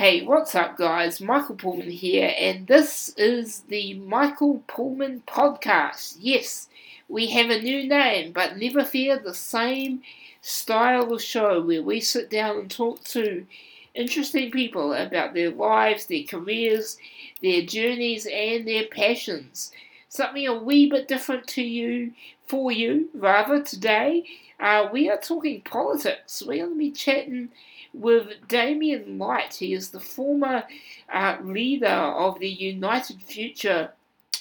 Hey, what's up, guys? Michael Pullman here, and this is the Michael Pullman Podcast. Yes, we have a new name, but never fear, the same style of show where we sit down and talk to interesting people about their lives, their careers, their journeys, and their passions. Something a wee bit different to you, for you, rather, today. Uh, we are talking politics. We're going to be chatting with Damian Light. He is the former uh, leader of the United Future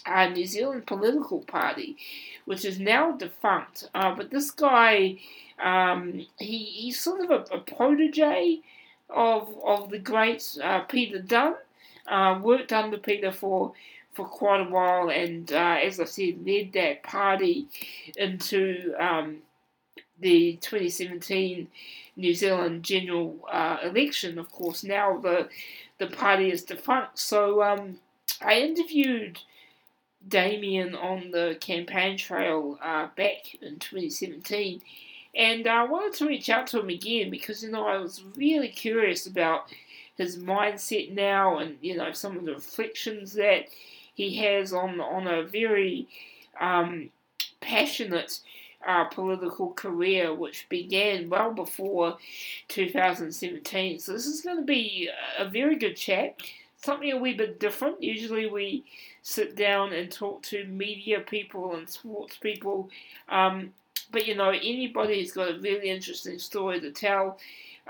uh, New Zealand political party, which is now defunct. Uh, but this guy, um, he, he's sort of a, a, protege of of the great uh, Peter Dunne. Uh, worked under Peter for for quite a while, and uh, as I said, led that party into um, the 2017 New Zealand general uh, election. Of course, now the the party is defunct. So um, I interviewed Damian on the campaign trail uh, back in 2017, and I wanted to reach out to him again because you know I was really curious about his mindset now, and you know some of the reflections that he has on on a very um, passionate uh, political career, which began well before 2017. So this is going to be a very good chat. Something a wee bit different. Usually we sit down and talk to media people and sports people. Um, but you know, anybody who's got a really interesting story to tell,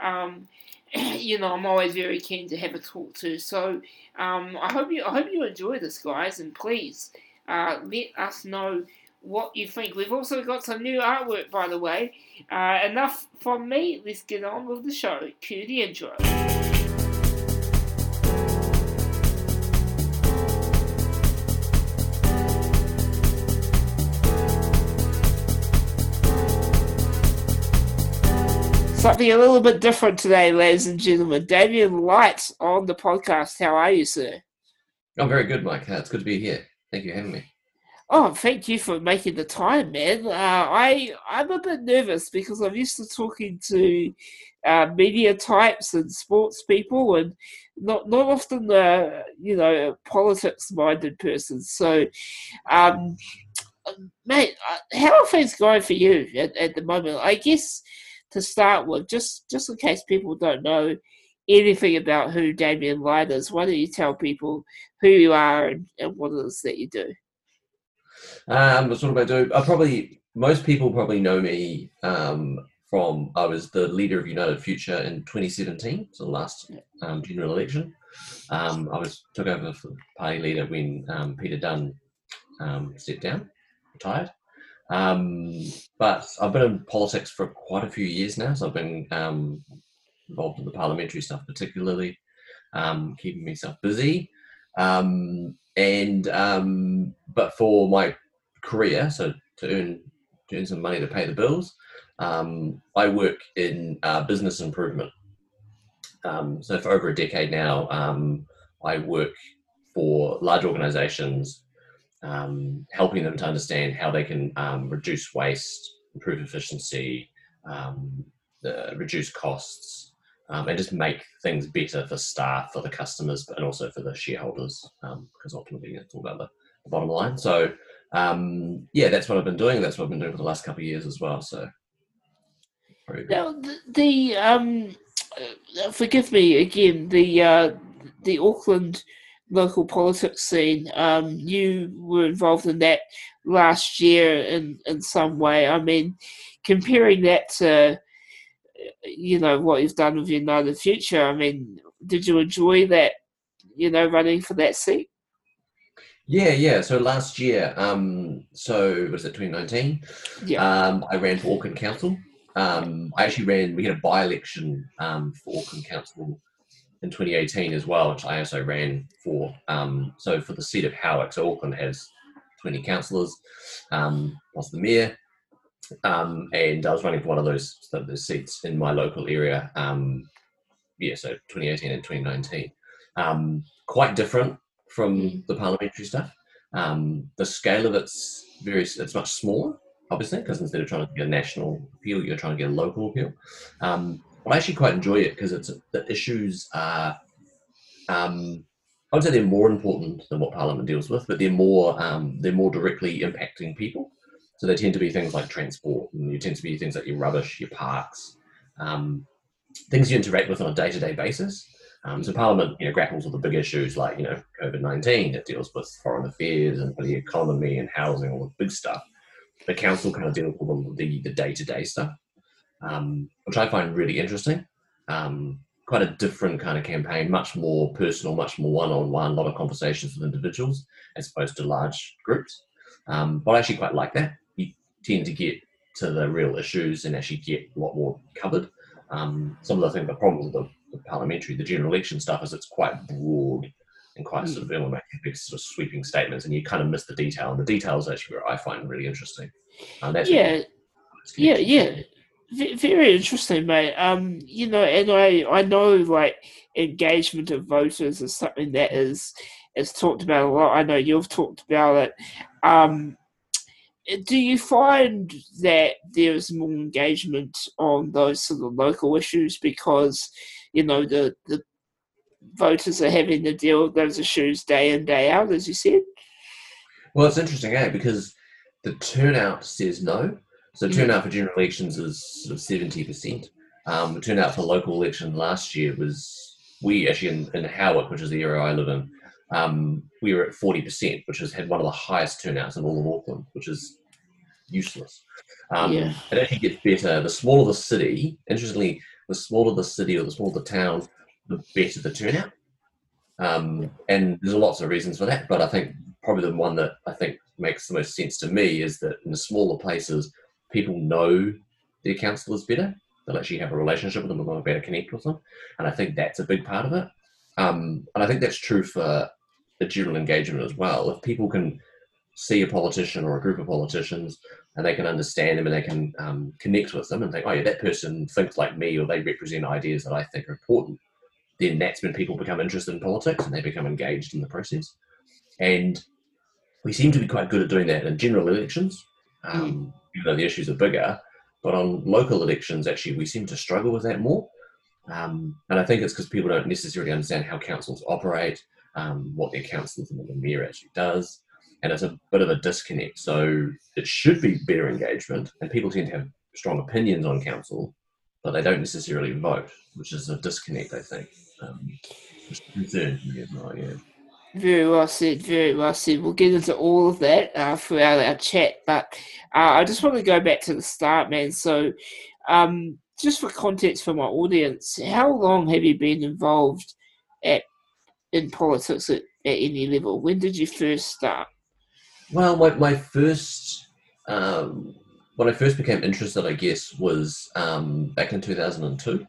um, you know, I'm always very keen to have a talk to. So um, I hope you I hope you enjoy this, guys, and please uh, let us know what you think. We've also got some new artwork, by the way. Uh, enough from me. Let's get on with the show. Cue the intro. Something a little bit different today, ladies and gentlemen. Damian Light on the podcast. How are you, sir? I'm very good, Mike. It's good to be here. Thank you for having me. Oh, thank you for making the time, man. Uh, I I'm a bit nervous because I'm used to talking to uh, media types and sports people, and not not often the you know politics minded person. So, um, mate, uh, how are things going for you at, at the moment? I guess to start with, just just in case people don't know anything about who Damian Light is, why don't you tell people who you are and, and what it is that you do? Um, what do I do? I probably most people probably know me um, from I was the leader of United Future in 2017, so the last um, general election. Um, I was took over for party leader when um, Peter Dunne um, stepped down, retired. Um, but I've been in politics for quite a few years now, so I've been involved in the parliamentary stuff, particularly keeping myself busy. Um, and um, but for my career, so to earn to earn some money to pay the bills, um, I work in uh, business improvement. Um, so for over a decade now, um, I work for large organisations, um, helping them to understand how they can um, reduce waste, improve efficiency, uh, reduce costs, um, and just make things better for staff, for the customers, and also for the shareholders, um, because ultimately it's all about the, the bottom line. So, um, yeah, that's what I've been doing. That's what I've been doing for the last couple of years as well. So, now the, the um, uh, forgive me again, the uh, the Auckland local politics scene. Um, you were involved in that last year in in some way. I mean, comparing that to you know what you've done with your United Future. I mean, did you enjoy that? You know, running for that seat. Yeah, yeah. So last year, um, so was it 2019? Yeah. Um, I ran for Auckland Council. Um, I actually ran. We had a by-election um, for Auckland Council in 2018 as well, which I also ran for. Um, so for the seat of Howick, so Auckland has 20 councillors um, plus the mayor. Um, and I was running for one of those, those seats in my local area. Um, yeah, so 2018 and 2019. Um, quite different from the parliamentary stuff. Um, the scale of it's very, it's much smaller, obviously, because instead of trying to get a national appeal, you're trying to get a local appeal. Um, I actually quite enjoy it because it's the issues are um, I would say they're more important than what Parliament deals with, but they're more they're more directly impacting people. So they tend to be things like transport, and you tend to be things like your rubbish, your parks, um, things you interact with on a day to day basis. Um, so Parliament, you know, grapples with the big issues like you know COVID nineteen. It deals with foreign affairs and the economy and housing, all the big stuff. The council kind of deals with the the day to day stuff, um, which I find really interesting. Um, quite a different kind of campaign, much more personal, much more one on one, a lot of conversations with individuals as opposed to large groups. Um, but I actually quite like that. Tend to get to the real issues and actually get a lot more covered. Um, some of the things, the problem with the, the, parliamentary, the general election stuff is it's quite broad and quite mm. sort of making big sort of sweeping statements, and you kind of miss the detail. And the detail is actually where I find really interesting. Um, yeah, yeah, yeah. Very interesting, mate. Um, you know, and I I know like engagement of voters is something that is is talked about a lot. I know you've talked about it. Um, do you find that there is more engagement on those sort of local issues because you know the the voters are having to deal with those issues day in day out, as you said? Well, it's interesting, eh? Because the turnout says no. So mm. turnout for general elections is sort of seventy percent. Um, the turnout for local election last year was we actually in, in Howick, which is the area I live in, um, we were at forty percent, which has had one of the highest turnouts in all of Auckland, which is useless. Um, yeah. It actually gets better. The smaller the city, interestingly, the smaller the city or the smaller the town, the better the turnout. Um, and there's lots of reasons for that, but I think probably the one that I think makes the most sense to me is that in the smaller places, people know their councillors better. They'll actually have a relationship with them and they'll better connect with them. And I think that's a big part of it. Um, and I think that's true for the general engagement as well. If people can see a politician or a group of politicians and they can understand them and they can um, connect with them and think, oh yeah, that person thinks like me or they represent ideas that I think are important, then that's when people become interested in politics and they become engaged in the process. And we seem to be quite good at doing that in general elections. Um, mm even though the issues are bigger. But on local elections, actually, we seem to struggle with that more. Um, and I think it's because people don't necessarily understand how councils operate, um, what their councillors and the mayor actually does. And it's a bit of a disconnect. So it should be better engagement, and people tend to have strong opinions on council, but they don't necessarily vote, which is a disconnect, I think. Um, yeah. Very well said, very well said. We'll get into all of that uh, throughout our chat, but uh, I just want to go back to the start, man. So, um, just for context for my audience, how long have you been involved at in politics at, at any level? When did you first start? Well, my, my first, um, when I first became interested, I guess, was um, back in 2002.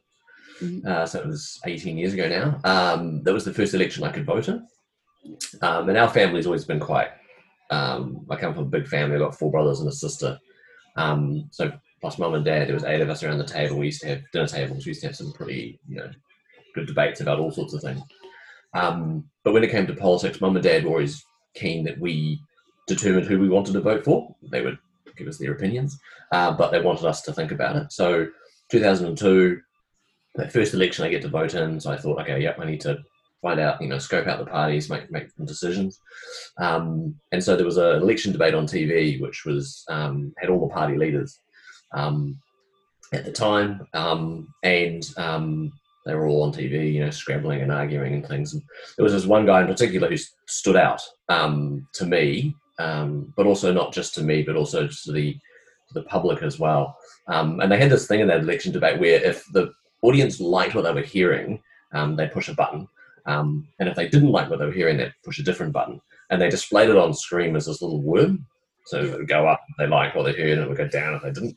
Mm-hmm. Uh, so it was 18 years ago now. Um, that was the first election I could vote in. Um, and our family's always been quite. Um, I come from a big family. I've got four brothers and a sister. Um, so plus mum and dad, there was eight of us around the table. We used to have dinner tables. We used to have some pretty, you know, good debates about all sorts of things. Um, but when it came to politics, mum and dad were always keen that we determined who we wanted to vote for. They would give us their opinions, uh, but they wanted us to think about it. So 2002, the first election I get to vote in, so I thought, okay, yep, I need to find out, you know, scope out the parties, make make decisions. Um, and so there was an election debate on TV, which was um, had all the party leaders um, at the time, um, and um, they were all on TV, you know, scrabbling and arguing and things. And there was this one guy in particular who stood out um, to me, but also not just to me, but also to the to the public as well. and they had this thing in that election debate where if the audience liked what they were hearing, um, they push a button. Um, and if they didn't like what they were hearing, they'd push a different button. And they displayed it on screen as this little worm. So it would go up if they liked what they heard, and it would go down if they didn't.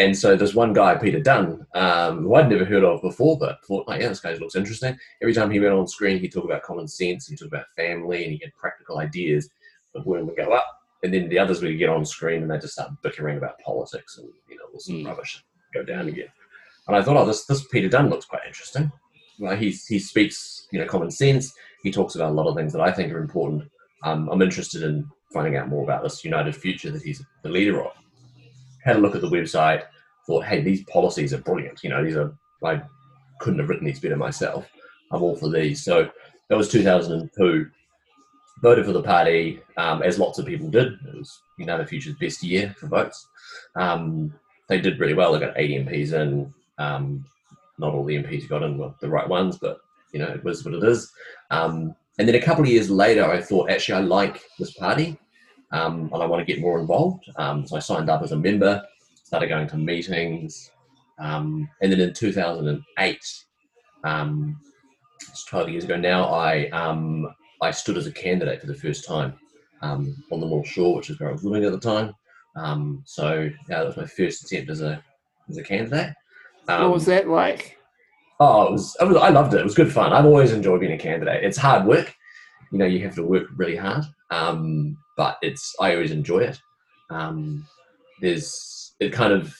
And so there's one guy, Peter Dunne, um, who I'd never heard of before, but thought, oh, yeah, this guy looks interesting. Every time he went on screen, he talked about common sense, he talked about family, and he had practical ideas. The worm would go up, and then the others would get on screen and they just start bickering about politics and, you know, all some mm. rubbish go down again. And I thought, oh, this, this Peter Dunne looks quite interesting well, he he speaks you know common sense. He talks about a lot of things that I think are important. Um, I'm interested in finding out more about this United Future that he's the leader of. Had a look at the website. Thought, hey, these policies are brilliant. You know, these are I couldn't have written these better myself. I'm all for these. So that was 2002. Voted for the party, um, as lots of people did. It was United Future's best year for votes. Um, they did really well. They got 80 MPs in. Um, not all the MPs got in were the right ones, but you know it was what it is. Um, and then a couple of years later, I thought actually I like this party, um, and I want to get more involved. Um, so I signed up as a member, started going to meetings, um, and then in 2008, um, it's 12 years ago now, I um, I stood as a candidate for the first time on the North Shore, which is where I was living at the time. so yeah, that was my first attempt as a as a candidate. what was that like? Oh, it was, it was, I loved it. It was good fun. I've always enjoyed being a candidate. It's hard work. You know, you have to work really hard. Um, but it's I always enjoy it. Um, there's it kind of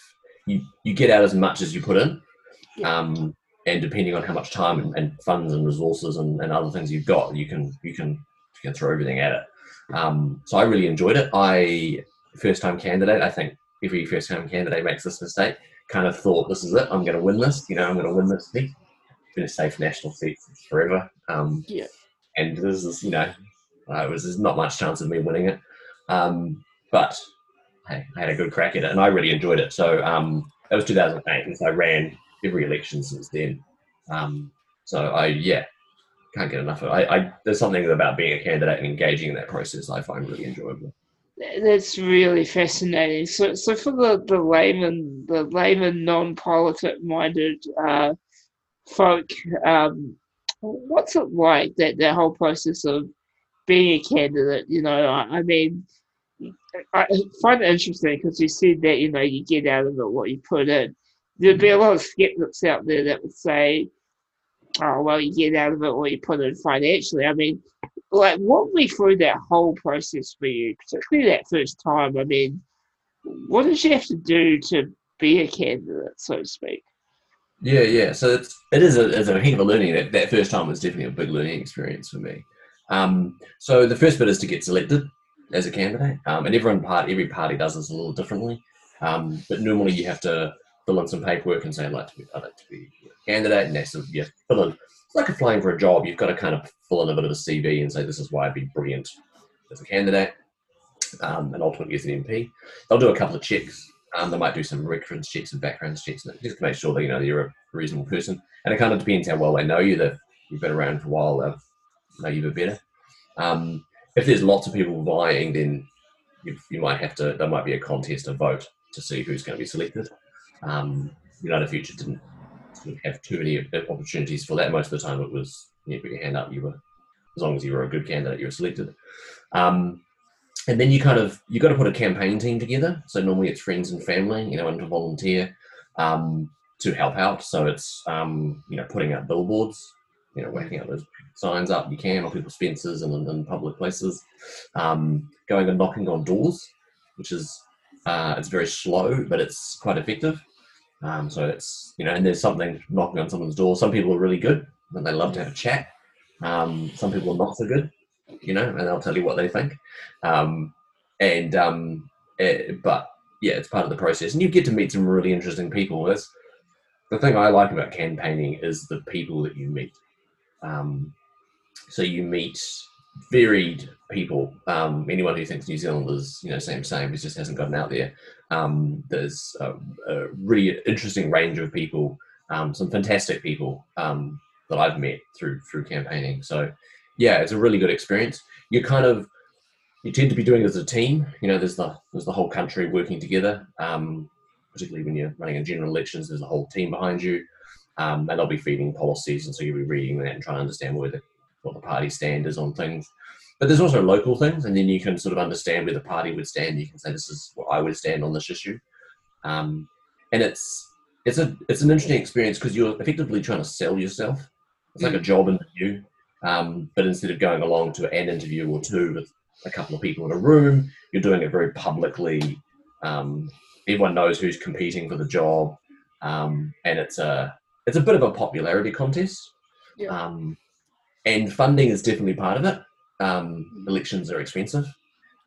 you you get out as much as you put in. Um, and depending on how much time and, and funds and resources and, and, other things you've got, you can you can you can throw everything at it. Um, so I really enjoyed it. I first time candidate. I think every first time candidate makes this mistake kind of thought, this is it. I'm going to win this. You know, I'm going to win this seat. Been a safe national seat forever. Um, yeah. And this is, you know, uh, it was there's not much chance of me winning it. Um, but hey, I had a good crack at it, and I really enjoyed it. So um, that was 2008, and so I ran every election since then. Um, so I, yeah, can't get enough of it. I, I, there's something about being a candidate and engaging in that process I find really enjoyable. That's really fascinating. So, so for the, the layman, the layman, non-politic minded uh, folk, um, what's it like that that whole process of being a candidate? You know, I, I mean, I find it interesting because you said that you know you get out of it what you put in. There'd be a mm-hmm. lot of skeptics out there that would say, "Oh, well, you get out of it what you put in financially." I mean, like walk me through that whole process for you, particularly that first time. I mean, what did you have to do to be a candidate, so to speak? Yeah, yeah. So it's it is a, it's a of learning. That that first time was definitely a big learning experience for me. Um, so the first bit is to get selected as a candidate, um, and everyone part every party does this a little differently. Um, but normally you have to fill in some paperwork and say I'd like to be I'd like to be a candidate, and that's you have to fill in it's like applying for a job. You've got to kind of fill in a bit of a CV and say, this is why I'd be brilliant as a candidate. Um, and ultimately as an MP. They'll do a couple of checks. Um, they might do some reference checks and background checks just to make sure that you know you're a reasonable person. And it kind of depends how well they know you. That you've been around for a while, they know you a bit better. Um, if there's lots of people vying, then you, you, might have to. There might be a contest, a vote to see who's going to be selected. Um, United Future didn't have too many opportunities for that. Most of the time, it was you put your hand up, you were as long as you were a good candidate, you were selected. Um, and then you kind of you got to put a campaign team together. So normally it's friends and family, you know, and to volunteer um, to help out. So it's um, you know putting out billboards, you know, whacking out those signs up you can on people's fences and in, public places, um, going and knocking on doors, which is uh, it's very slow but it's quite effective. Um, so it's you know, and there's something knocking on someone's door. Some people are really good and they love to have a chat. Um, some people are not so good, you know, and they'll tell you what they think. Um, and um, it, eh, but yeah, it's part of the process, and you get to meet some really interesting people. That's the thing I like about campaigning is the people that you meet. Um, so you meet varied people. Um, anyone who thinks New Zealand is, you know, same same, just hasn't gotten out there. Um, there's a, a, really interesting range of people, um, some fantastic people um, that I've met through through campaigning. So, yeah, it's a really good experience. You kind of you tend to be doing it as a team. You know, there's the there's the whole country working together. Um, particularly when you're running in general elections, there's a whole team behind you, um, and they'll be feeding policies, and so you'll be reading that and trying to understand where the what the party stand is on things. But there's also local things, and then you can sort of understand where the party would stand. You can say this is what I would stand on this issue, um, and it's it's a it's an interesting experience because you're effectively trying to sell yourself. It's like a mm. job interview, um, but instead of going along to an interview or two with a couple of people in a room, you're doing it very publicly. Um, everyone knows who's competing for the job, um, and it's a it's a bit of a popularity contest. Yeah. Um, and funding is definitely part of it. Um, elections are expensive,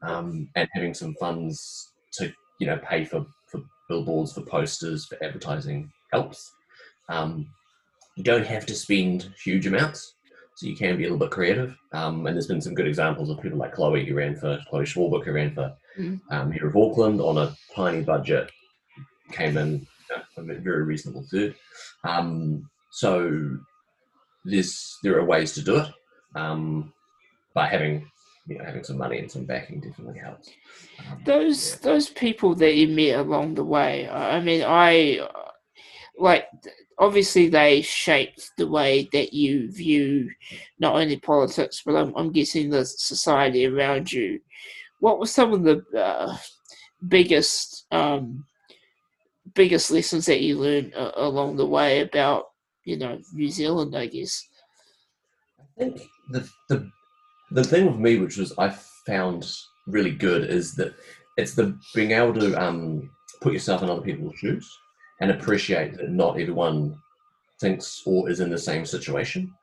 um, and having some funds to you know pay for, for billboards, for posters, for advertising helps. Um, you don't have to spend huge amounts, so you can be a little bit creative. Um, and there's been some good examples of people like Chloe who ran for Chloe Swarbrick who ran for Mm. um, Mayor of Auckland on a tiny budget, came in a very reasonable third. Um, so there's there are ways to do it, um, but having you know having some money and some backing definitely helps. Um, those those people that you met along the way i mean i uh, like obviously they shaped the way that you view not only politics but i'm, I'm guessing the society around you. What were some of the uh, biggest um, biggest lessons that you learned uh, along the way about you know new zealand i guess? I think the the the thing with me, which was I found really good, is that it's the being able to um, put yourself in other people's shoes and appreciate that not everyone thinks or is in the same situation.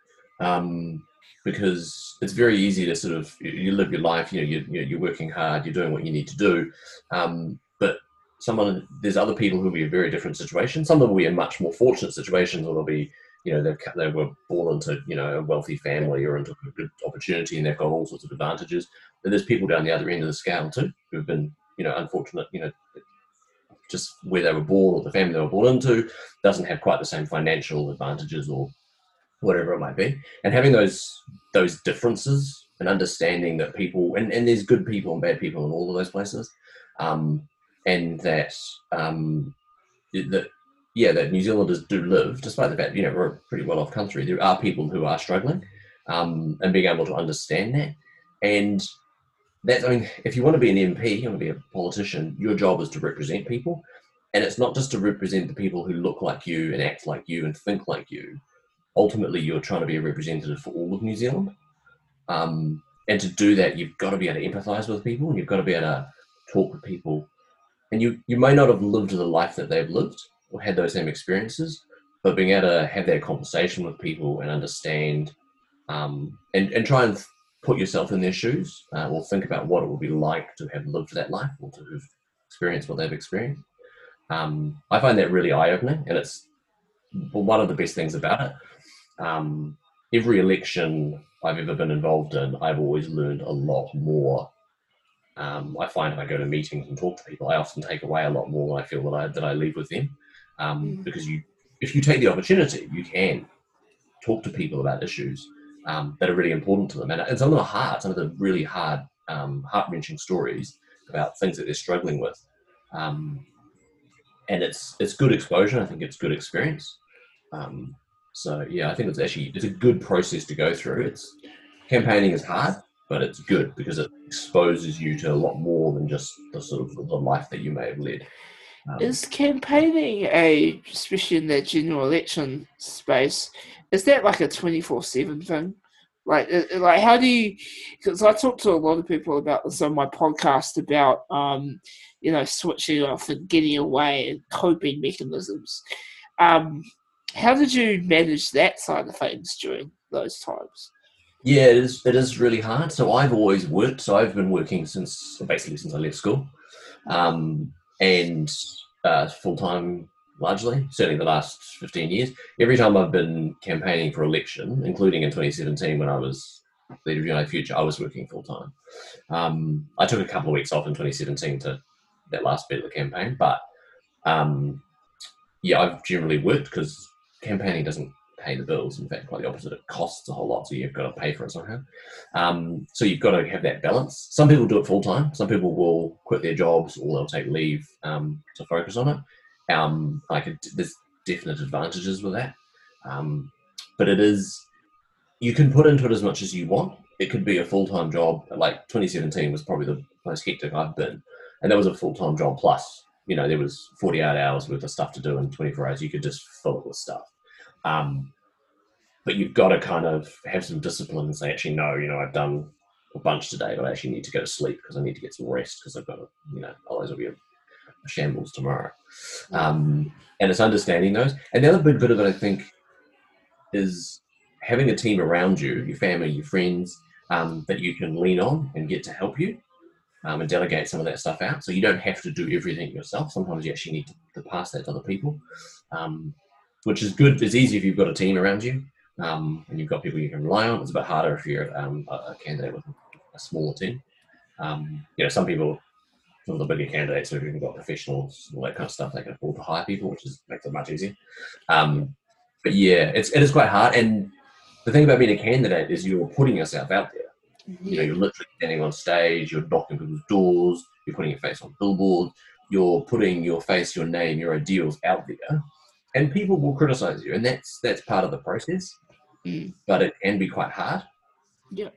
Um, because it's very easy to sort of you- live your life, you know, you're, you're you're working hard, you're doing what you need to do, um, but someone there's other people who will be in very different situations. Some of them will be in much more fortunate situations, or they'll be you know, they've, they were born into, you know, a wealthy family or into a good opportunity and they've got all sorts of advantages. But there's people down the other end of the scale too who've been, you know, unfortunate, you know, just where they were born or the family they were born into doesn't have quite the same financial advantages or whatever it might be. And having those those differences and understanding that people and, and there's good people and bad people in all of those places. Um, and that um, that yeah, that New Zealanders do live, despite the fact you know we're a pretty well off country. There are people who are struggling, um, and being able to understand that, and that's I mean, if you want to be an MP, you want to be a politician, your job is to represent people, and it's not just to represent the people who look like you and act like you and think like you. Ultimately, you're trying to be a representative for all of New Zealand, um, and to do that, you've got to be able to empathise with people, and you've got to be able to talk with people, and you you may not have lived the life that they've lived or had those same experiences, but being able to have that conversation with people and understand um, and, and try and put yourself in their shoes uh, or think about what it would be like to have lived that life or to have experienced what they've experienced. Um, I find that really eye opening, and it's one of the best things about it. Um, every election I've ever been involved in, I've always learned a lot more um, I find if I go to meetings and talk to people, I often take away a lot more than I feel that I that I leave with them. Um, Mm. Because you, if you take the opportunity, you can talk to people about issues um, that are really important to them, and, and some of them are hard. Some of the really hard, um, heart wrenching stories about things that they're struggling with. Um, and it's it's good exposure. I think it's good experience. Um, so yeah, I think it's actually it's a good process to go through. It's campaigning is hard, but it's good because it exposes you to a lot more than just the sort of the life that you may have led. Um, Is campaigning a, especially in the general election space, is that like a twenty four seven thing? Like, uh, like how do you? Because I talk to a lot of people about this on my podcast about, um, you know, switching off and getting away and coping mechanisms. Um, how did you manage that side of things during those times? Yeah, it is. It is really hard. So I've always worked. So I've been working since basically since I left school, um, and uh, full time largely. Certainly the last fifteen years. Every time I've been campaigning for election, including in 2017 when I was leader of United Future, I was working full time. Um, I took a couple of weeks off in 2017 to that last bit of the campaign, but um, yeah, I've generally worked because campaigning doesn't pay the bills. In fact, quite the opposite. It costs a whole lot, so you've got to pay for it somehow. Um, so you've got to have that balance. Some people do it full time. Some people will quit their jobs or they'll take leave um, to focus on it. Um, like it, there's definite advantages with that, um, but it is you can put into it as much as you want. It could be a full time job. Like 2017 was probably the most hectic I've been, and that was a full time job plus. You know, there was 48 hours worth of stuff to do in 24 hours. You could just fill it with stuff. Um, but you've got to kind of have some discipline and say, actually, no, you know, I've done a bunch today, but I actually need to go to sleep because I need to get some rest because I've got to, you know, otherwise it'll be a shambles tomorrow. Um, and it's understanding those. And the other big bit of it, I think, is having a team around you, your family, your friends, um, that you can lean on and get to help you. Um, and delegate some of that stuff out, so you don't have to do everything yourself. Sometimes you actually need to, to pass that to other people. Um, which is good. It's easy if you've got a team around you um, and you've got people you can rely on. It's a bit harder if you're um, a, a candidate with a smaller team. Um, you know, some people, some of the bigger candidates who've even got professionals, all that kind of stuff, they can afford to hire people, which is makes it much easier. Um, but yeah, it's it is quite hard. And the thing about being a candidate is you're putting yourself out there. You know, you're literally standing on stage, you're knocking people's doors, you're putting your face on billboards, you're putting your face, your name, your ideals out there, and people will criticize you, and that's that's part of the process. Mm. But it can be quite hard. Yeah.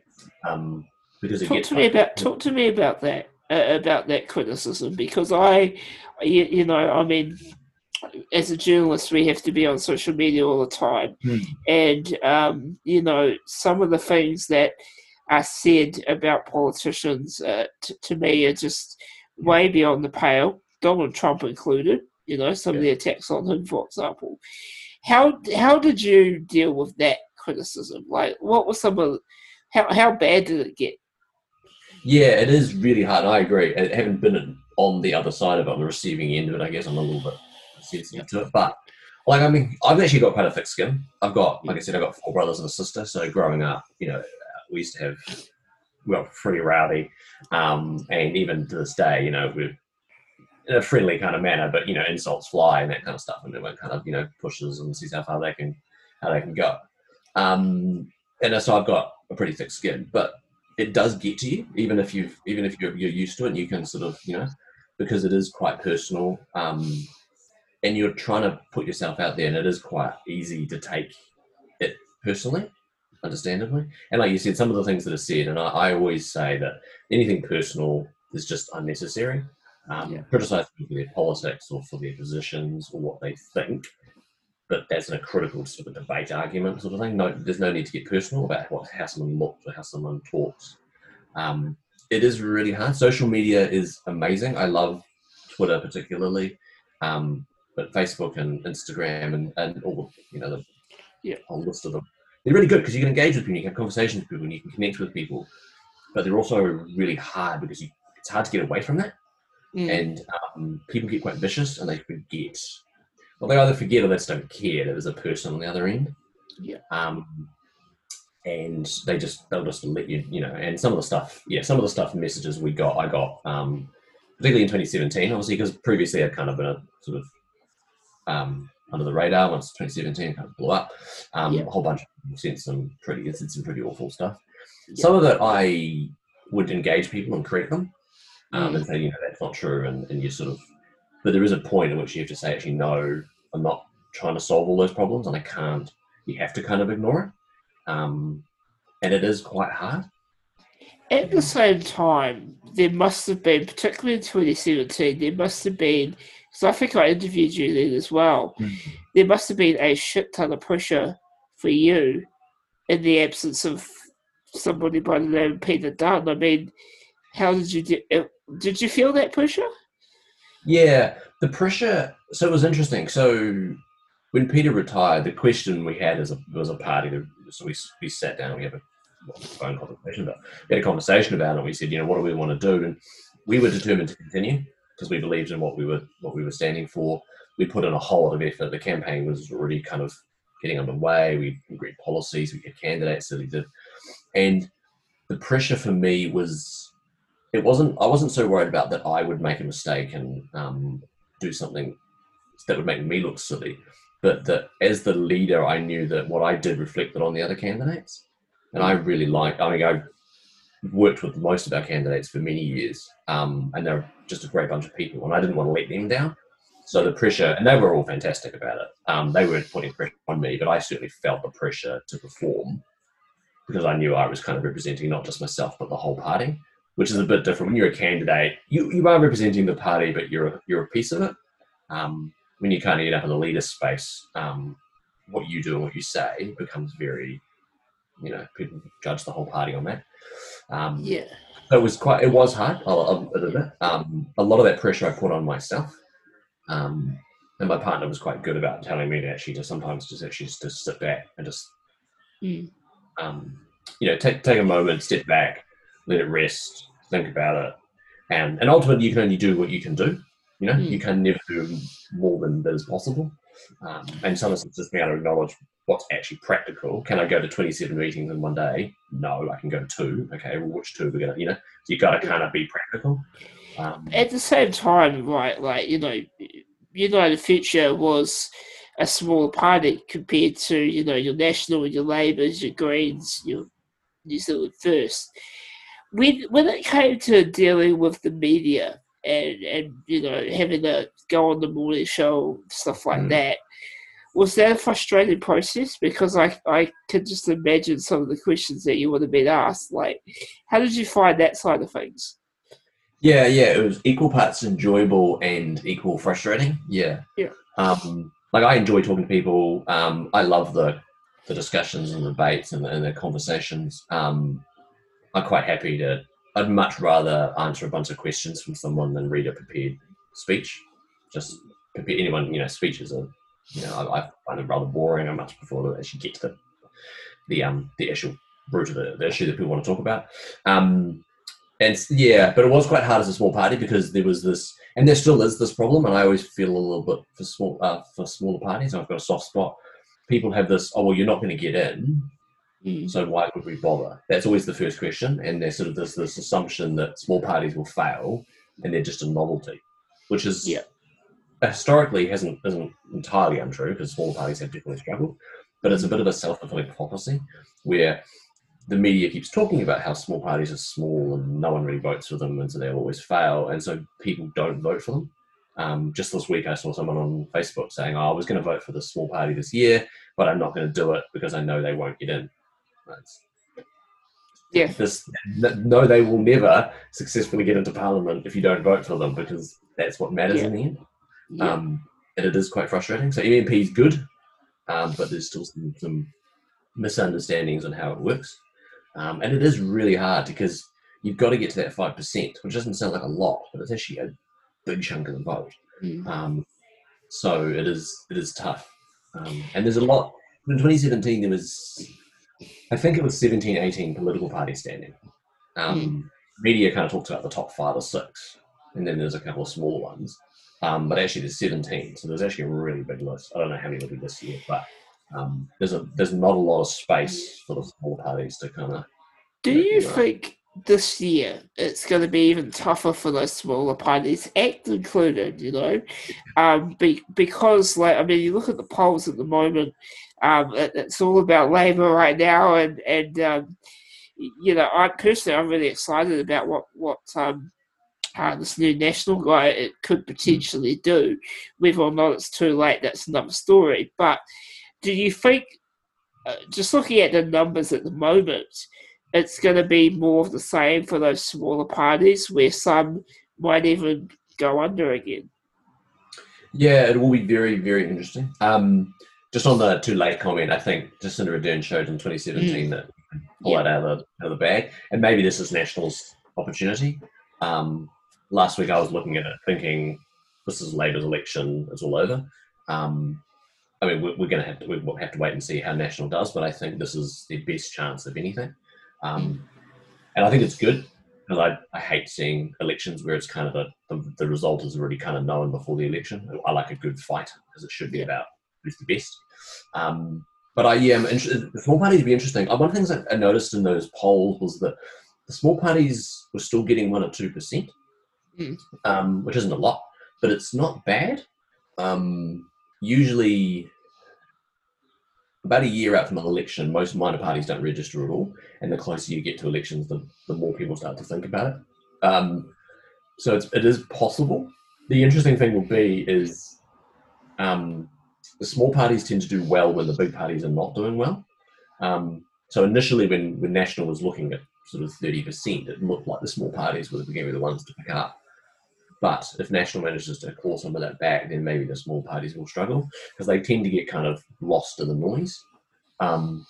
Um, because it talk gets to me about talk to me about that about that criticism because I, you, you know, I mean, as a journalist, we have to be on social media all the time, Hmm. and um, you know, some of the things that are said about politicians uh, t- to me are just way beyond the pale. Donald Trump included. You know, some of the attacks on him, for example. How how did you deal with that criticism? Like, what was some of how how bad did it get? Yeah, it is really hard. I agree. I haven't been on the other side of it, on the receiving end of it. I guess I'm a little bit sensitive to it. But like, I mean, I've actually got quite a thick skin. I've got, like I said, I've got four brothers and a sister. So growing up, you know, we used to have, we got pretty rowdy, um, and even to this day, you know, we're in a friendly kind of manner, but you know, insults fly and that kind of stuff, and everyone kind of, you know, pushes and sees how far they can, how they can go. Um, and so I've got a pretty thick skin, but it does get to you, even if you've even if you're, you're used to it, and you can sort of you know because it is quite personal, um, and you're trying to put yourself out there, and it is quite easy to take it personally, understandably. And like you said, some of the things that are said, and I, I always say that anything personal is just unnecessary. Um, Yeah. Criticize people for their politics or for their positions or what they think, but that's in a critical sort of debate argument sort of thing. No, there's no need to get personal about what how someone looks or how someone talks. Um, it is really hard. Social media is amazing. I love Twitter particularly, um, but Facebook and Instagram and, and all the you know the Yeah. whole list of them. They're really good because you can engage with people, you can have conversations with people, and you can connect with people. But they're also really hard because you, it's hard to get away from that Mm. and um, people get quite vicious and they forget. Well, they either forget or they just don't care that there's a person on the other end. Yeah. Um, and they just they'll just let you you know. And some of the stuff, yeah, some of the stuff messages we got, I got, um, particularly in 2017, obviously because previously I'd kind of been a sort of um, under the radar once 2017 kind of blew up. Um, Yeah. A whole bunch of people sent some pretty said some pretty awful stuff. Yeah. Some of it I would engage people and correct them um, Mm. and say, you know, that's not true, and, and you sort of, but there is a point at which you have to say, actually, no, I'm not trying to solve all those problems, and I can't. You have to kind of ignore it, um, and it is quite hard. At the same time, there must have been, particularly in 2017, there must have been, because I think I interviewed you then as well, there must have been a shit ton of pressure for you in the absence of somebody by the name of Peter Dunne. I mean, how did you do, uh, did you feel that pressure? Yeah, the pressure. So it was interesting. So when Peter retired, the question we had as a was a party. So we we sat down. We had a phone conversation, but we had a conversation about it. We said, you know, what do we want to do? And we were determined to continue because we believed in what we were what we were standing for. We put in a whole lot of effort. The campaign was already kind of getting underway. We agreed policies. We had candidates that we did, and the pressure for me was it wasn't I wasn't so worried about that I would make a mistake and um, do something that would make me look silly, but that as the leader, I knew that what I did reflected on the other candidates, and I really like. I mean, I worked with most of our candidates for many years, um, and they're just a great bunch of people, and I didn't want to let them down. So the pressure, and they were all fantastic about it. Um, they weren't putting pressure on me, but I certainly felt the pressure to perform because I knew I was kind of representing not just myself but the whole party which is a bit different. When you're a candidate, you, you are representing the party, but you're a, you're a piece of it. Um, when you kind of get up in the leader space, um, what you do and what you say becomes very, you know, people judge the whole party on that. Um, Yeah. so it was quite, it was hard. I'll, I'll admit it. Um, a lot of that pressure I put on myself. Um, and my partner was quite good about telling me to actually just sometimes just actually just to sit back and just, Mm. um, you know, take take a moment, step back, let it rest, think about it, and and ultimately you can only do what you can do. You know, Mm. you can never do more than that is possible. Um, and some of it's just being able to acknowledge what's actually practical. Can I go to 27 meetings in one day? No, I can go to two. Okay, well, which two are we're going to, you know, so you've got to kind of be practical. Um, At the same time, right, like, you know, United Future was a smaller party compared to, you know, your National, your Labours, your Greens, your New Zealand First. When, when it came to dealing with the media and, and you know, having to go on the morning show, stuff like Mm. that, was that a frustrating process? Because I, I can just imagine some of the questions that you would have been asked. Like, how did you find that side of things? Yeah, yeah, it was equal parts enjoyable and equal frustrating. Yeah, Yeah. Um, like I enjoy talking to people. Um, I love the the discussions and the debates and the, and the conversations. Um, I'm quite happy to. I'd much rather answer a bunch of questions from someone than read a prepared speech. Just prepare anyone, you know, speeches are, you know, I, I find them rather boring. I much prefer to actually get to the the um the actual root of the, the issue that people want to talk about. Um, and yeah, but it was quite hard as a small party because there was this, and there still is this problem. And I always feel a little bit for small uh, for smaller parties. I've got a soft spot. People have this, oh well, you're not going to get in, Mm. so why would we bother? That's always the first question, and there's sort of this this assumption that small parties will fail, and they're just a novelty, which is Yeah. historically hasn't isn't entirely untrue because small parties have definitely struggled, but it's a bit of a self fulfilling prophecy where the media keeps talking about how small parties are small and no one really votes for them, and so they'll always fail, and so people don't vote for them. Um, just this week, I saw someone on Facebook saying, oh, "I was going to vote for the small party this year, but I'm not going to do it because I know they won't get in." That's, Yeah. this no, they will never successfully get into parliament if you don't vote for them because that's what matters Yeah. in the end. Yeah. Um, and it is quite frustrating. So MMP is good, um, but there's still some, some misunderstandings on how it works. Um, and it is really hard because you've got to get to that 5%, which doesn't sound like a lot, but it's actually a big chunk of the vote. Mm. Um, so it is it is tough. Um, and there's a lot. In 2017, there was, I think it was 17, 18 political parties standing. Um, Media kind of talks about the top five or six, and then there's a couple of smaller ones. Um, but actually, there's 17, so there's actually a really big list. I don't know how many will be this year, but um, there's a there's not a lot of space for the small parties to kind of. Do you think this year it's going to be even tougher for those smaller parties, ACT included? You know, um, be, because like I mean, you look at the polls at the moment. Um, it, it's all about Labour right now, and and um, you know, I personally I'm really excited about what what um, uh, this new national guy it could potentially do. Whether or not it's too late, that's another story. But do you think, uh, just looking at the numbers at the moment, it's going to be more of the same for those smaller parties where some might even go under again? Yeah, it will be very, very interesting. Um, just on the too late comment, I think Jacinda Ardern showed in 2017 that you pull Yeah. it out of, the, out of the bag, and maybe this is National's opportunity. Um, last week I was looking at it thinking, this is Labour's election, it's all over. Um, I mean, we're, we're going to have to we'll have to wait and see how National does, but I think this is their best chance of anything, um, and I think it's good because I, I hate seeing elections where it's kind of a, the, the result is already kind of known before the election. I like a good fight because it should be about who's the best. Um, but I am interested. The small parties would be interesting. Uh, One of the things I, I noticed in those polls was that the small parties were still getting one or two percent, Mm. um, which isn't a lot, but it's not bad. Um, usually, about a year out from an election, most minor parties don't register at all, and the closer you get to elections, the, the more people start to think about it. Um, so it's, it is possible. The interesting thing will be is um, the small parties tend to do well when the big parties are not doing well. Um, so initially, when, when National was looking at sort of 30%, it looked like the small parties were going to be the ones to pick up. But if National manages to claw some of that back, then maybe the small parties will struggle because they tend to get kind of lost in the noise. Um,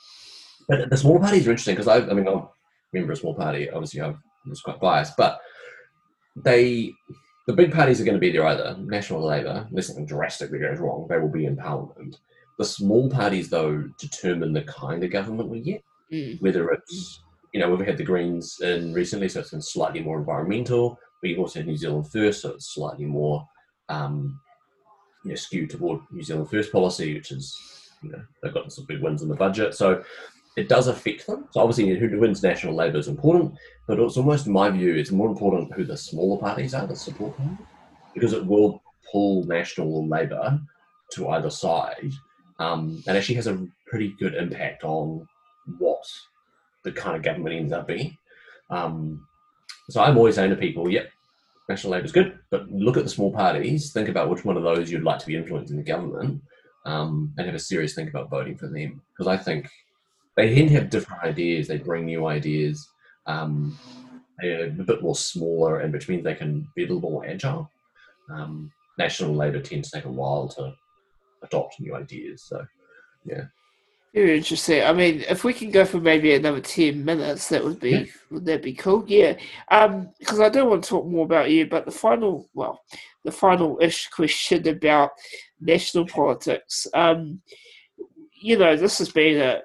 but the small parties are interesting because I, I mean, I'm a member of a small party. Obviously, I was quite biased, but they, the big parties are going to be there either National or Labour, unless something drastically goes wrong, they will be in Parliament. The small parties, though, determine the kind of government we get Mm. whether it's you know we've had the Greens in recently, so it's been slightly more environmental. We've also had New Zealand First, so it's slightly more um, you know, skewed toward New Zealand First policy, which is you know they've got some big wins in the budget. So it does affect them. So obviously, who wins national Labour is important, but it's almost, in my view, it's more important who the smaller parties are that support them, because it will pull national Labour to either side, um, and actually has a pretty good impact on what the kind of government ends up being. Um, so I'm always saying to people, yep, National Labour is good, but look at the small parties, think about which one of those you'd like to be influencing the government, um, and have a serious think about voting for them. Because I think they tend to have different ideas, they bring new ideas, um, they're a bit more smaller, and which means they can be a little more agile. Um, National Labour tends to take a while to adopt new ideas. So, yeah. Very interesting. I mean, if we can go for maybe another ten minutes, that would be yeah. would that be cool? Yeah. Um, because I don't want to talk more about you, but the final, well, the final ish question about national politics. Um, you know, this has been a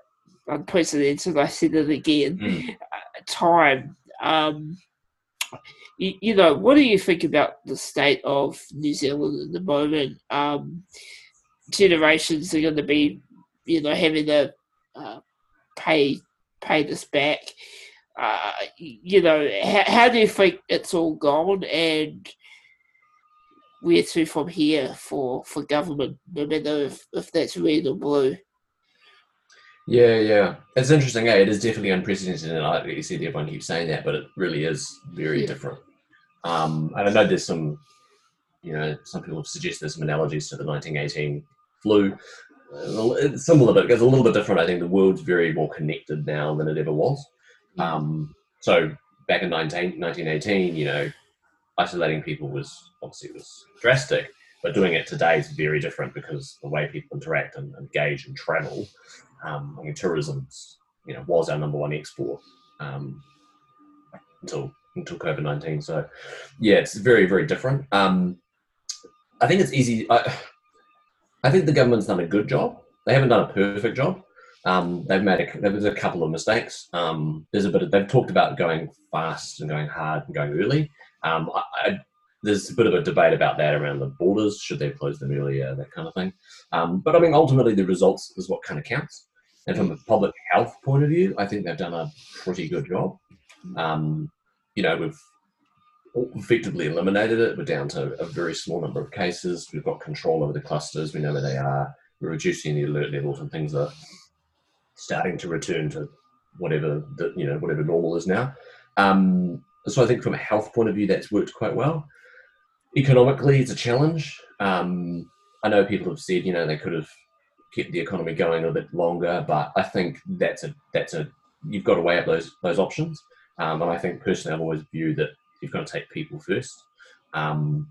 unprecedented. I said it again. Mm. Time. Um, you, you, know, what do you think about the state of New Zealand at the moment? Um, generations are going to be you know, having to uh, pay pay this back. Uh, you know, how, how do you think it's all gone and where to from here for, for government, no matter if, if that's red or blue? Yeah, yeah. It's interesting, eh? It is definitely unprecedented, and I like you said, everyone keeps saying that, but it really is very yeah. different. Um, and I know there's some, you know, some people have suggested some analogies to the 1918 flu, it's similar, but it's a little bit different. I think the world's very more connected now than it ever was. Um, so back in 19, 1918, you know, isolating people was obviously was drastic, but doing it today is very different because the way people interact and engage and travel. Um, I mean, tourism, you know, was our number one export um, until until COVID nineteen. So, yeah, it's very very different. Um, I think it's easy. I, I think the government's done a good job. They haven't done a perfect job. Um, they've made a, there's a couple of mistakes. Um, there's a bit of, they've talked about going fast and going hard and going early. Um, I, I, there's a bit of a debate about that around the borders. Should they close them earlier? That kind of thing. Um, but I mean, ultimately, the results is what kind of counts. And from a public health point of view, I think they've done a pretty good job. Um, you know, we've effectively eliminated it. We're down to a very small number of cases. We've got control over the clusters. We know where they are. We're reducing the alert levels, and things are starting to return to whatever the, you know whatever normal is now. Um, so I think from a health point of view, that's worked quite well. Economically, it's a challenge. Um, I know people have said you know they could have kept the economy going a bit longer, but I think that's a that's a you've got to weigh up those those options. Um, and I think personally, I've always viewed that you've got to take people first. Um,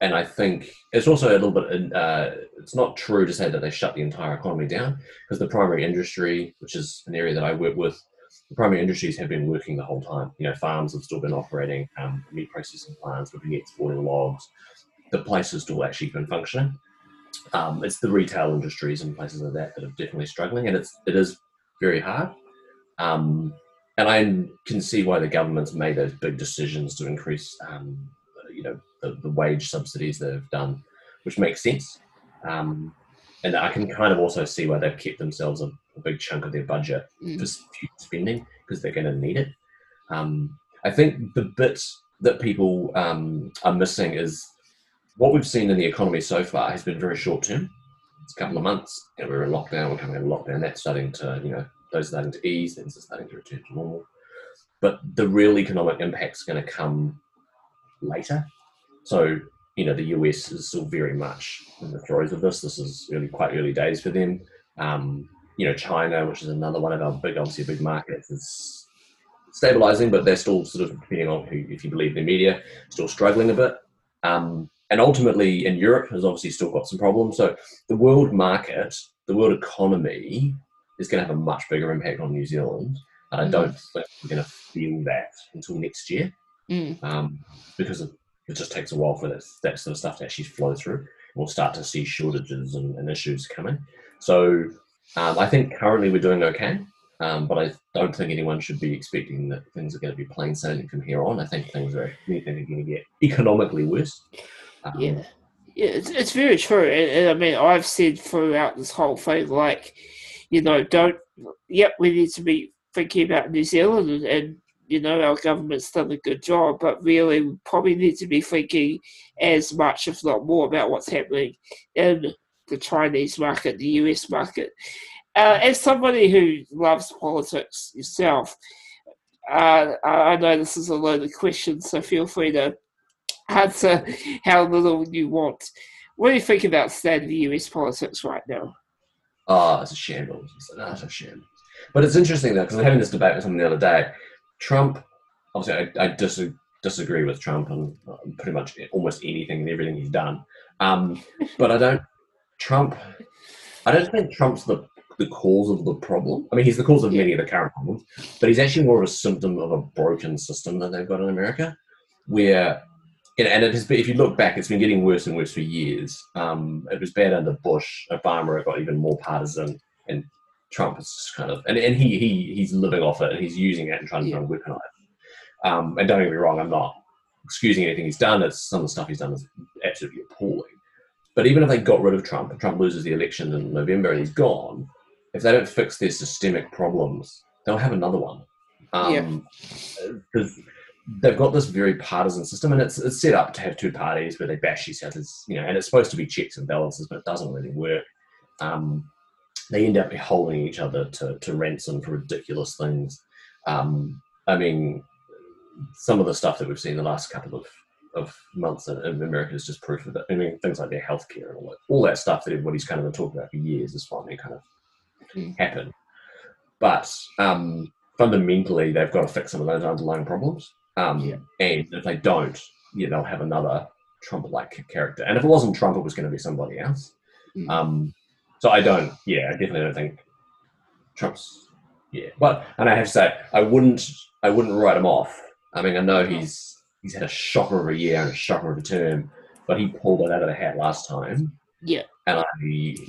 and I think it's also a little bit, uh, it's not true to say that they shut the entire economy down because the primary industry, which is an area that I work with, the primary industries have been working the whole time. You know, farms have still been operating, um, meat processing plants, we've been exporting logs. The place has still actually been functioning. Um, it's the retail industries and places like that that are definitely struggling, and it's it is very hard. Um, and I can see why the government's made those big decisions to increase, um, you know, the, the, wage subsidies that they've done, which makes sense. Um, and I can kind of also see why they've kept themselves a, a big chunk of their budget mm. for spending because they're going to need it. Um, I think the bit that people um, are missing is what we've seen in the economy so far has been very short term. It's a couple of months. Know, we're in lockdown. We're coming out of lockdown. That's starting to, you know, those starting to ease, things are starting to return to normal. But the real economic impact is going to come later. So, you know, the US is still very much in the throes of this. This is really quite early days for them. Um, you know, China, which is another one of our big, obviously, big markets, is stabilizing, but they're still sort of, depending on who, if you believe the media, still struggling a bit. Um, and ultimately, in Europe, has obviously still got some problems. So the world market, the world economy is going to have a much bigger impact on New Zealand. And I mm. don't think we're going to feel that until next year mm. um, because it, it, just takes a while for that, that sort of stuff to actually flow through. We'll start to see shortages and, and issues coming. So um, I think currently we're doing okay, um, but I don't think anyone should be expecting that things are going to be plain sailing from here on. I think things are going to get economically worse. Um, yeah Yeah, it's, it's very true. And, and I mean, I've said throughout this whole thing, like, you know, don't, yep, we need to be thinking about New Zealand and, and you know, our government's done a good job, but really we probably need to be thinking as much, if not more, about what's happening in the Chinese market, the US market. Uh, as somebody who loves politics yourself, uh, I know this is a loaded question, so feel free to answer how little you want. What do you think about the state of the US politics right now? Oh, it's a shambles. It's an utter shambles. But it's interesting though, because I'm having this debate with someone the other day. Trump, obviously, I, I dis- disagree with Trump on pretty much almost anything and everything he's done. Um, but I don't, Trump, I don't think Trump's the, the cause of the problem. I mean, he's the cause of many of the current problems, but he's actually more of a symptom of a broken system that they've got in America, where, and it has been, if you look back, it's been getting worse and worse for years. Um, it was bad under Bush, Obama got even more partisan, and Trump is kind of, and, and he, he he's living off it and he's using it and trying to yeah. weaponize it. Um, and don't get me wrong, I'm not excusing anything he's done. It's some of the stuff he's done is absolutely appalling. But even if they got rid of Trump and Trump loses the election in November and he's gone, if they don't fix their systemic problems, they'll have another one. Um, yeah. They've got this very partisan system, and it's, it's set up to have two parties where they bash each other's, you know, and it's supposed to be checks and balances, but it doesn't really work. Um, they end up holding each other to, to ransom for ridiculous things. Um, I mean, some of the stuff that we've seen the last couple of, of months in, in America is just proof of that. I mean, things like their healthcare and all that, all that stuff that everybody's kind of been talking about for years is finally kind of mm. happened. But um, fundamentally, they've got to fix some of those underlying problems. Um, yeah. And if they don't, yeah, they'll have another Trump-like character. And if it wasn't Trump, it was going to be somebody else. Mm. Um, so I don't. Yeah, I definitely don't think Trump's. Yeah, but and I have to say, I wouldn't. I wouldn't write him off. I mean, I know he's he's had a shocker of a year and a shocker of a term, but he pulled it out of the hat last time. Yeah, and I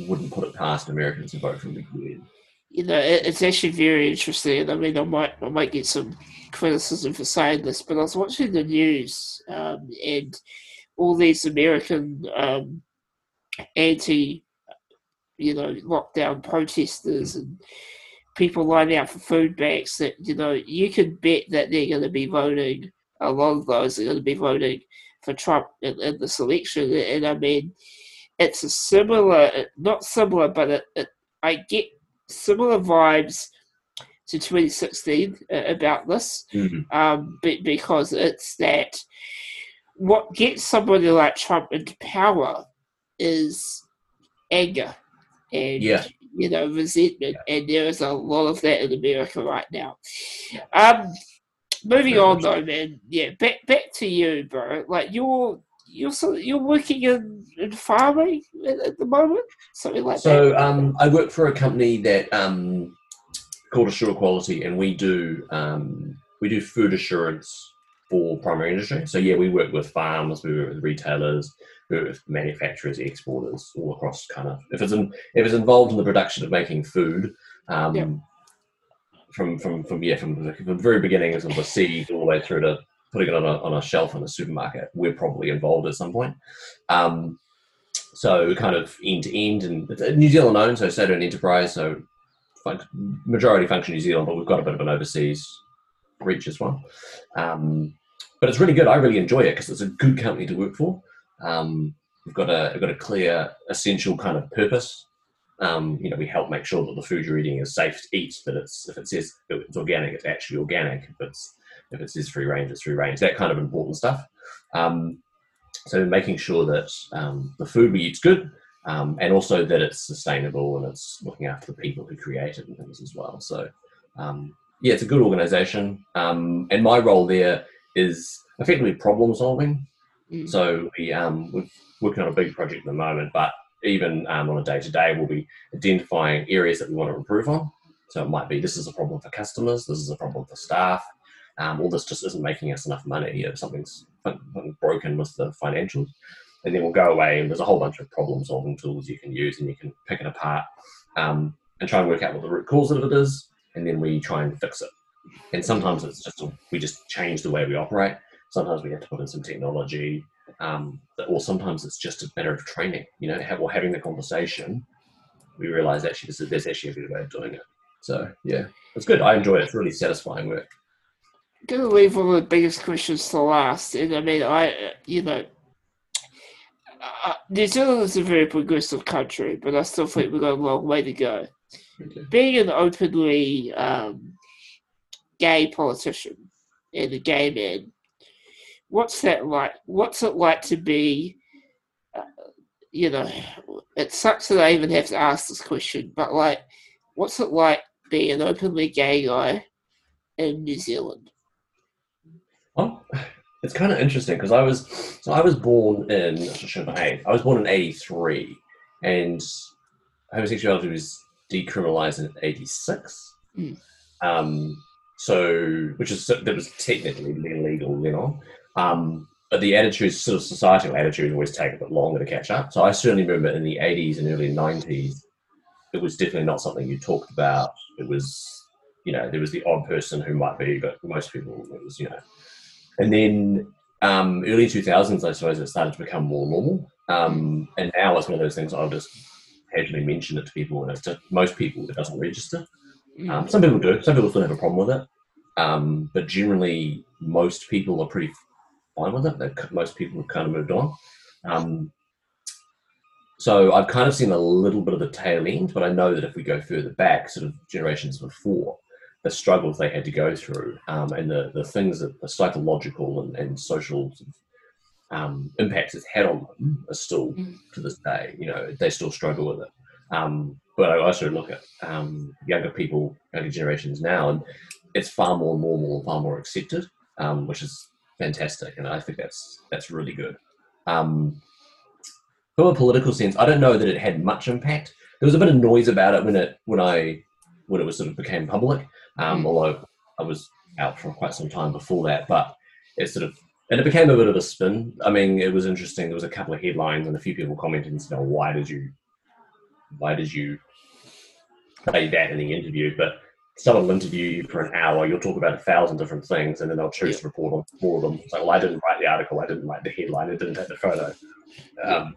wouldn't put it past Americans to vote for him again. You know, it's actually very interesting. And I mean, I might I might get some criticism for saying this, but I was watching the news um, and all these American um, anti you know, lockdown protesters and people lining out for food banks that, you know, you can bet that they're going to be voting, a lot of those are going to be voting for Trump in, in this election. And I mean, it's a similar, not similar, but it, it, I get similar vibes to 2016 uh, about this mm-hmm. um, because it's that what gets somebody like Trump into power is anger and yeah. you know resentment, yeah. and there is a lot of that in America right now. Um, moving on though, man. Yeah, back back to you, bro. Like you're you're of, you're working in, in farming at, at the moment, something like so, that. So um, I work for a company that um, called AsureQuality, and we do um, we do food assurance for primary industry. So yeah, we work with farms, we work with retailers, we work with manufacturers, exporters, all across kind of if it's in, if it's involved in the production of making food, um, yeah. from from from yeah from the, from the very beginning as of the seed all the way through to putting it on a on a shelf in a supermarket, we're probably involved at some point. Um, so kind of end to end, and New Zealand owned, so state-owned enterprise, so majority function New Zealand, but we've got a bit of an overseas reach as well. Um, but it's really good. I really enjoy it because it's a good company to work for. Um, we've got a we've got a clear, essential kind of purpose. Um, you know, we help make sure that the food you're eating is safe to eat. That it's if it says it's organic, it's actually organic. If it's if it says free range, it's free range. That kind of important stuff. Um, so making sure that um, the food we eat is good, um, and also that it's sustainable and it's looking after the people who create it and things as well. So um, yeah, it's a good organisation, um, and my role there is effectively problem solving. Mm. So we um, we're working on a big project at the moment, but even um, on a day to day, we'll be identifying areas that we want to improve on. So it might be this is a problem for customers, this is a problem for staff, um, or this just isn't making us enough money, or something's broken with the financials. And then we'll go away, and there's a whole bunch of problem solving tools you can use, and you can pick it apart um, and try and work out what the root cause of it is, and then we try and fix it. And sometimes it's just we just change the way we operate. Sometimes we have to put in some technology. um, or sometimes it's just a matter of training. You know, have, or having the conversation, we realize actually this is, there's actually a good way of doing it. So yeah, it's good. I enjoy it. It's really satisfying work. Gonna leave one of the biggest questions to last, and I mean, I you know, uh, New Zealand is a very progressive country, but I still think we've got a long way to go. Okay. Being an openly um, gay politician and a gay man, what's that like? What's it like to be? Uh, you know, it sucks that I even have to ask this question, but like, what's it like being an openly gay guy in New Zealand? Well, it's kind of interesting because I was so I was born in I was born in '83, and homosexuality was decriminalized in '86. Mm. Um, so, which is that was technically illegal, you know. Um, but the attitudes, sort of societal attitudes, always take a bit longer to catch up. So I certainly remember in the '80s and early '90s, it was definitely not something you talked about. It was, you know, there was the odd person who might be, but most people, it was, you know, and then um, early 2000s, I suppose it started to become more normal. Um, and now it's one of those things I'll just casually mention it to people, and it's to most people it doesn't register. Um, some people do. Some people still have a problem with it, um, but generally most people are pretty fine with it. They're, most people have kind of moved on. Um, so I've kind of seen a little bit of the tail end, but I know that if we go further back, sort of generations before, the struggles they had to go through um, and the, the things that the psychological and, and social um, impacts it's had on them are still Mm. to this day. You know, they still struggle with it. Um, but I also look at um, younger people, younger generations now, and it's far more normal and far more accepted, um, which is fantastic, and I think that's that's really good. Um, from a political sense, I don't know that it had much impact. There was a bit of noise about it when it when I when it was sort of became public. Um, Mm. Although I was out for quite some time before that, but it sort of and it became a bit of a spin. I mean, it was interesting. There was a couple of headlines and a few people commented and said, "Oh, why did you, why did you say that in the interview?" But someone will interview you for an hour. You'll talk about a thousand different things, and then they'll choose to report on more of them. It's like, well, I didn't write the article. I didn't write the headline. I didn't take the photo. Um,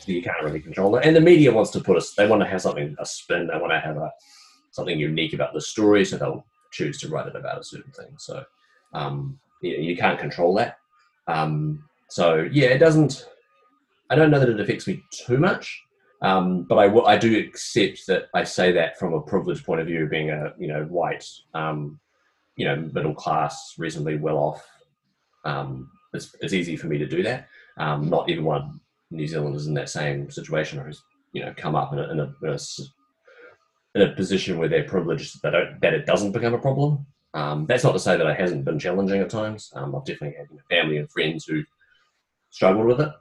so you can't really control it. And the media wants to put us. They want to have something a spin. They want to have a something unique about the story, so they'll choose to write it about a certain thing. So um, you, you can't control that. Um, so yeah, it doesn't. I don't know that it affects me too much, um, but I, I do accept that I say that from a privileged point of view, being a you know white, um, you know middle class, reasonably well off. Um, it's, it's easy for me to do that. Um, not everyone New Zealand is in that same situation, or has you know come up in a, in a, in a in a position where they're privileged that that it doesn't become a problem. Um, that's not to say that it hasn't been challenging at times. Um, I've definitely had you know, family and friends who struggled with it,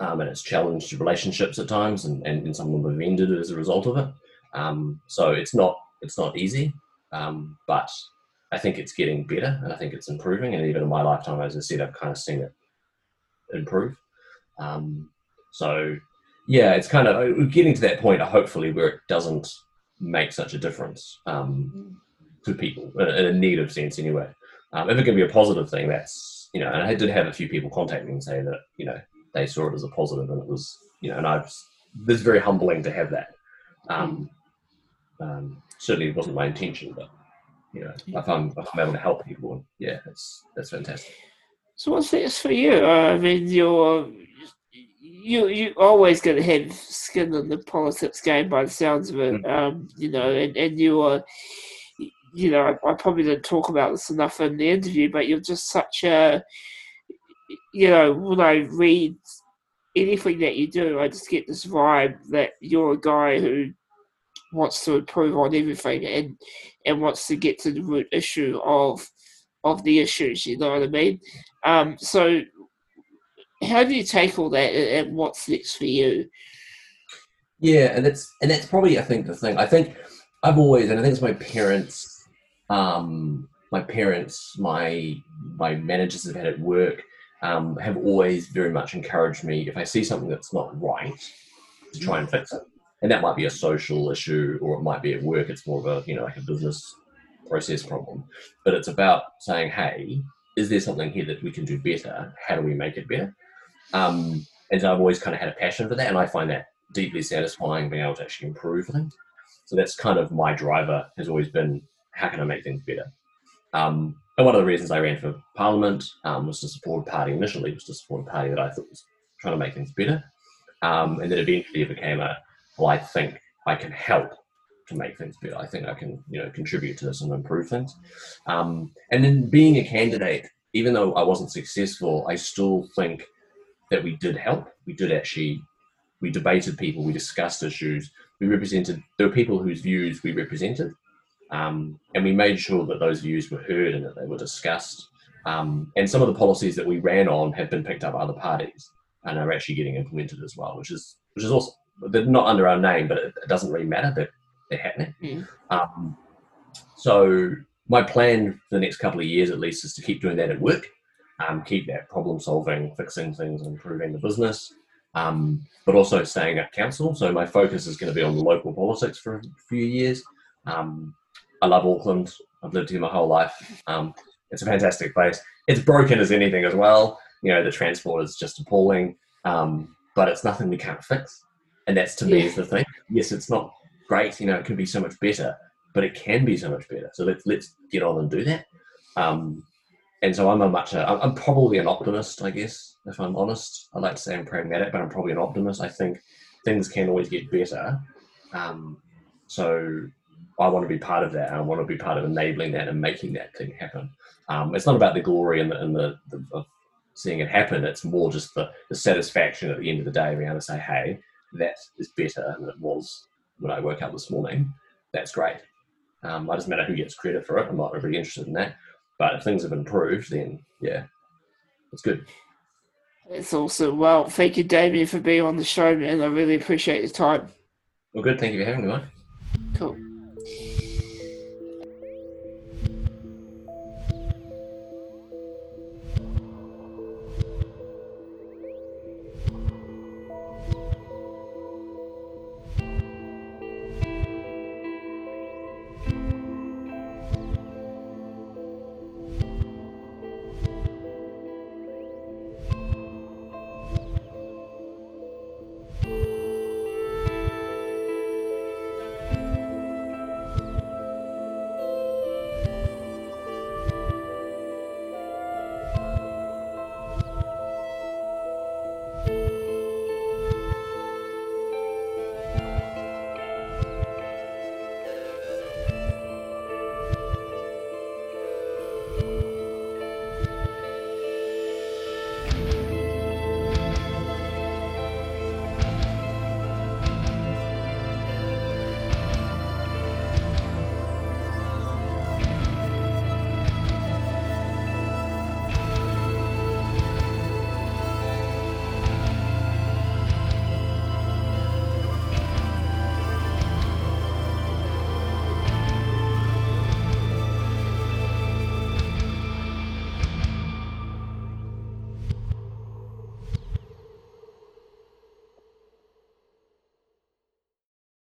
um, and it's challenged relationships at times, and, and, and some of them have ended as a result of it. Um, so it's not it's not easy, um, but I think it's getting better, and I think it's improving. And even in my lifetime, as I said, I've kind of seen it improve. Um, so yeah, it's kind of getting to that point, hopefully, where it doesn't make such a difference um, to people in a, in negative sense, anyway. Um, if it can be a positive thing, that's you know, and I did have a few people contact me and say that you know they saw it as a positive, and it was you know, and I've this is very humbling to have that. Um, um, certainly, it wasn't my intention, but you know, if I'm if I'm able to help people, yeah, that's that's fantastic. So what's this for you? Uh, I mean, you're you you always going to have skin in the politics game by the sounds of it. Um, you know, and and you are, you know, I, I probably didn't talk about this enough in the interview, but you're just such a, you know, when I read anything that you do, I just get this vibe that you're a guy who wants to improve on everything and and wants to get to the root issue of of the issues. You know what I mean? Um, so, how do you take all that, and and what's next for you? Yeah, and that's and that's probably I think the thing. I think I've always and I think it's my parents, um, my parents, my my managers have had at work, um, have always very much encouraged me if I see something that's not right, to try and fix it. And that might be a social issue, or it might be at work. It's more of a you know like a business process problem. But it's about saying, hey, is there something here that we can do better? How do we make it better? Um, and so I've always kind of had a passion for that, and I find that deeply satisfying being able to actually improve things. So that's kind of my driver has always been how can I make things better. Um, and one of the reasons I ran for parliament um, was to support a party initially was to support a party that I thought was trying to make things better, um, and then eventually it became a well, I think I can help to make things better. I think I can, you know, contribute to this and improve things. Um, and then being a candidate, even though I wasn't successful, I still think that we did help. We did actually, we debated people, we discussed issues, we represented. There were people whose views we represented, um, and we made sure that those views were heard and that they were discussed. Um, and some of the policies that we ran on have been picked up by other parties and are actually getting implemented as well, which is which is awesome. They're not under our name, but it, it doesn't really matter. They're, they're happening. Mm. Um, so my plan for the next couple of years, at least, is to keep doing that at work, um, keep that problem solving, fixing things, improving the business, um, but also staying at council. So my focus is going to be on the local politics for a few years. Um, I love Auckland. I've lived here my whole life. Um, it's a fantastic place. It's broken as anything as well. You know, the transport is just appalling, um, but it's nothing we can't fix. And that's to me is the thing. Yes, it's not great. You know, it can be so much better, but it can be so much better. So let's let's get on and do that. Um, and so I'm a much a, I'm I'm probably an optimist, I guess, if I'm honest. I like to say I'm pragmatic, but I'm probably an optimist. I think things can always get better. Um, so I want to be part of that. I want to be part of enabling that and making that thing happen. Um, it's not about the glory and the, and the, the of seeing it happen. It's more just the, the satisfaction at the end of the day, being able to say, "Hey, that is better than it was when I woke up this morning." That's great. Um, it doesn't matter who gets credit for it. I'm not really interested in that. But if things have improved, then yeah, it's good. That's awesome. Well, thank you, Damian, for being on the show, man. I really appreciate your time. Well, good. Thank you for having me, Mike. Cool.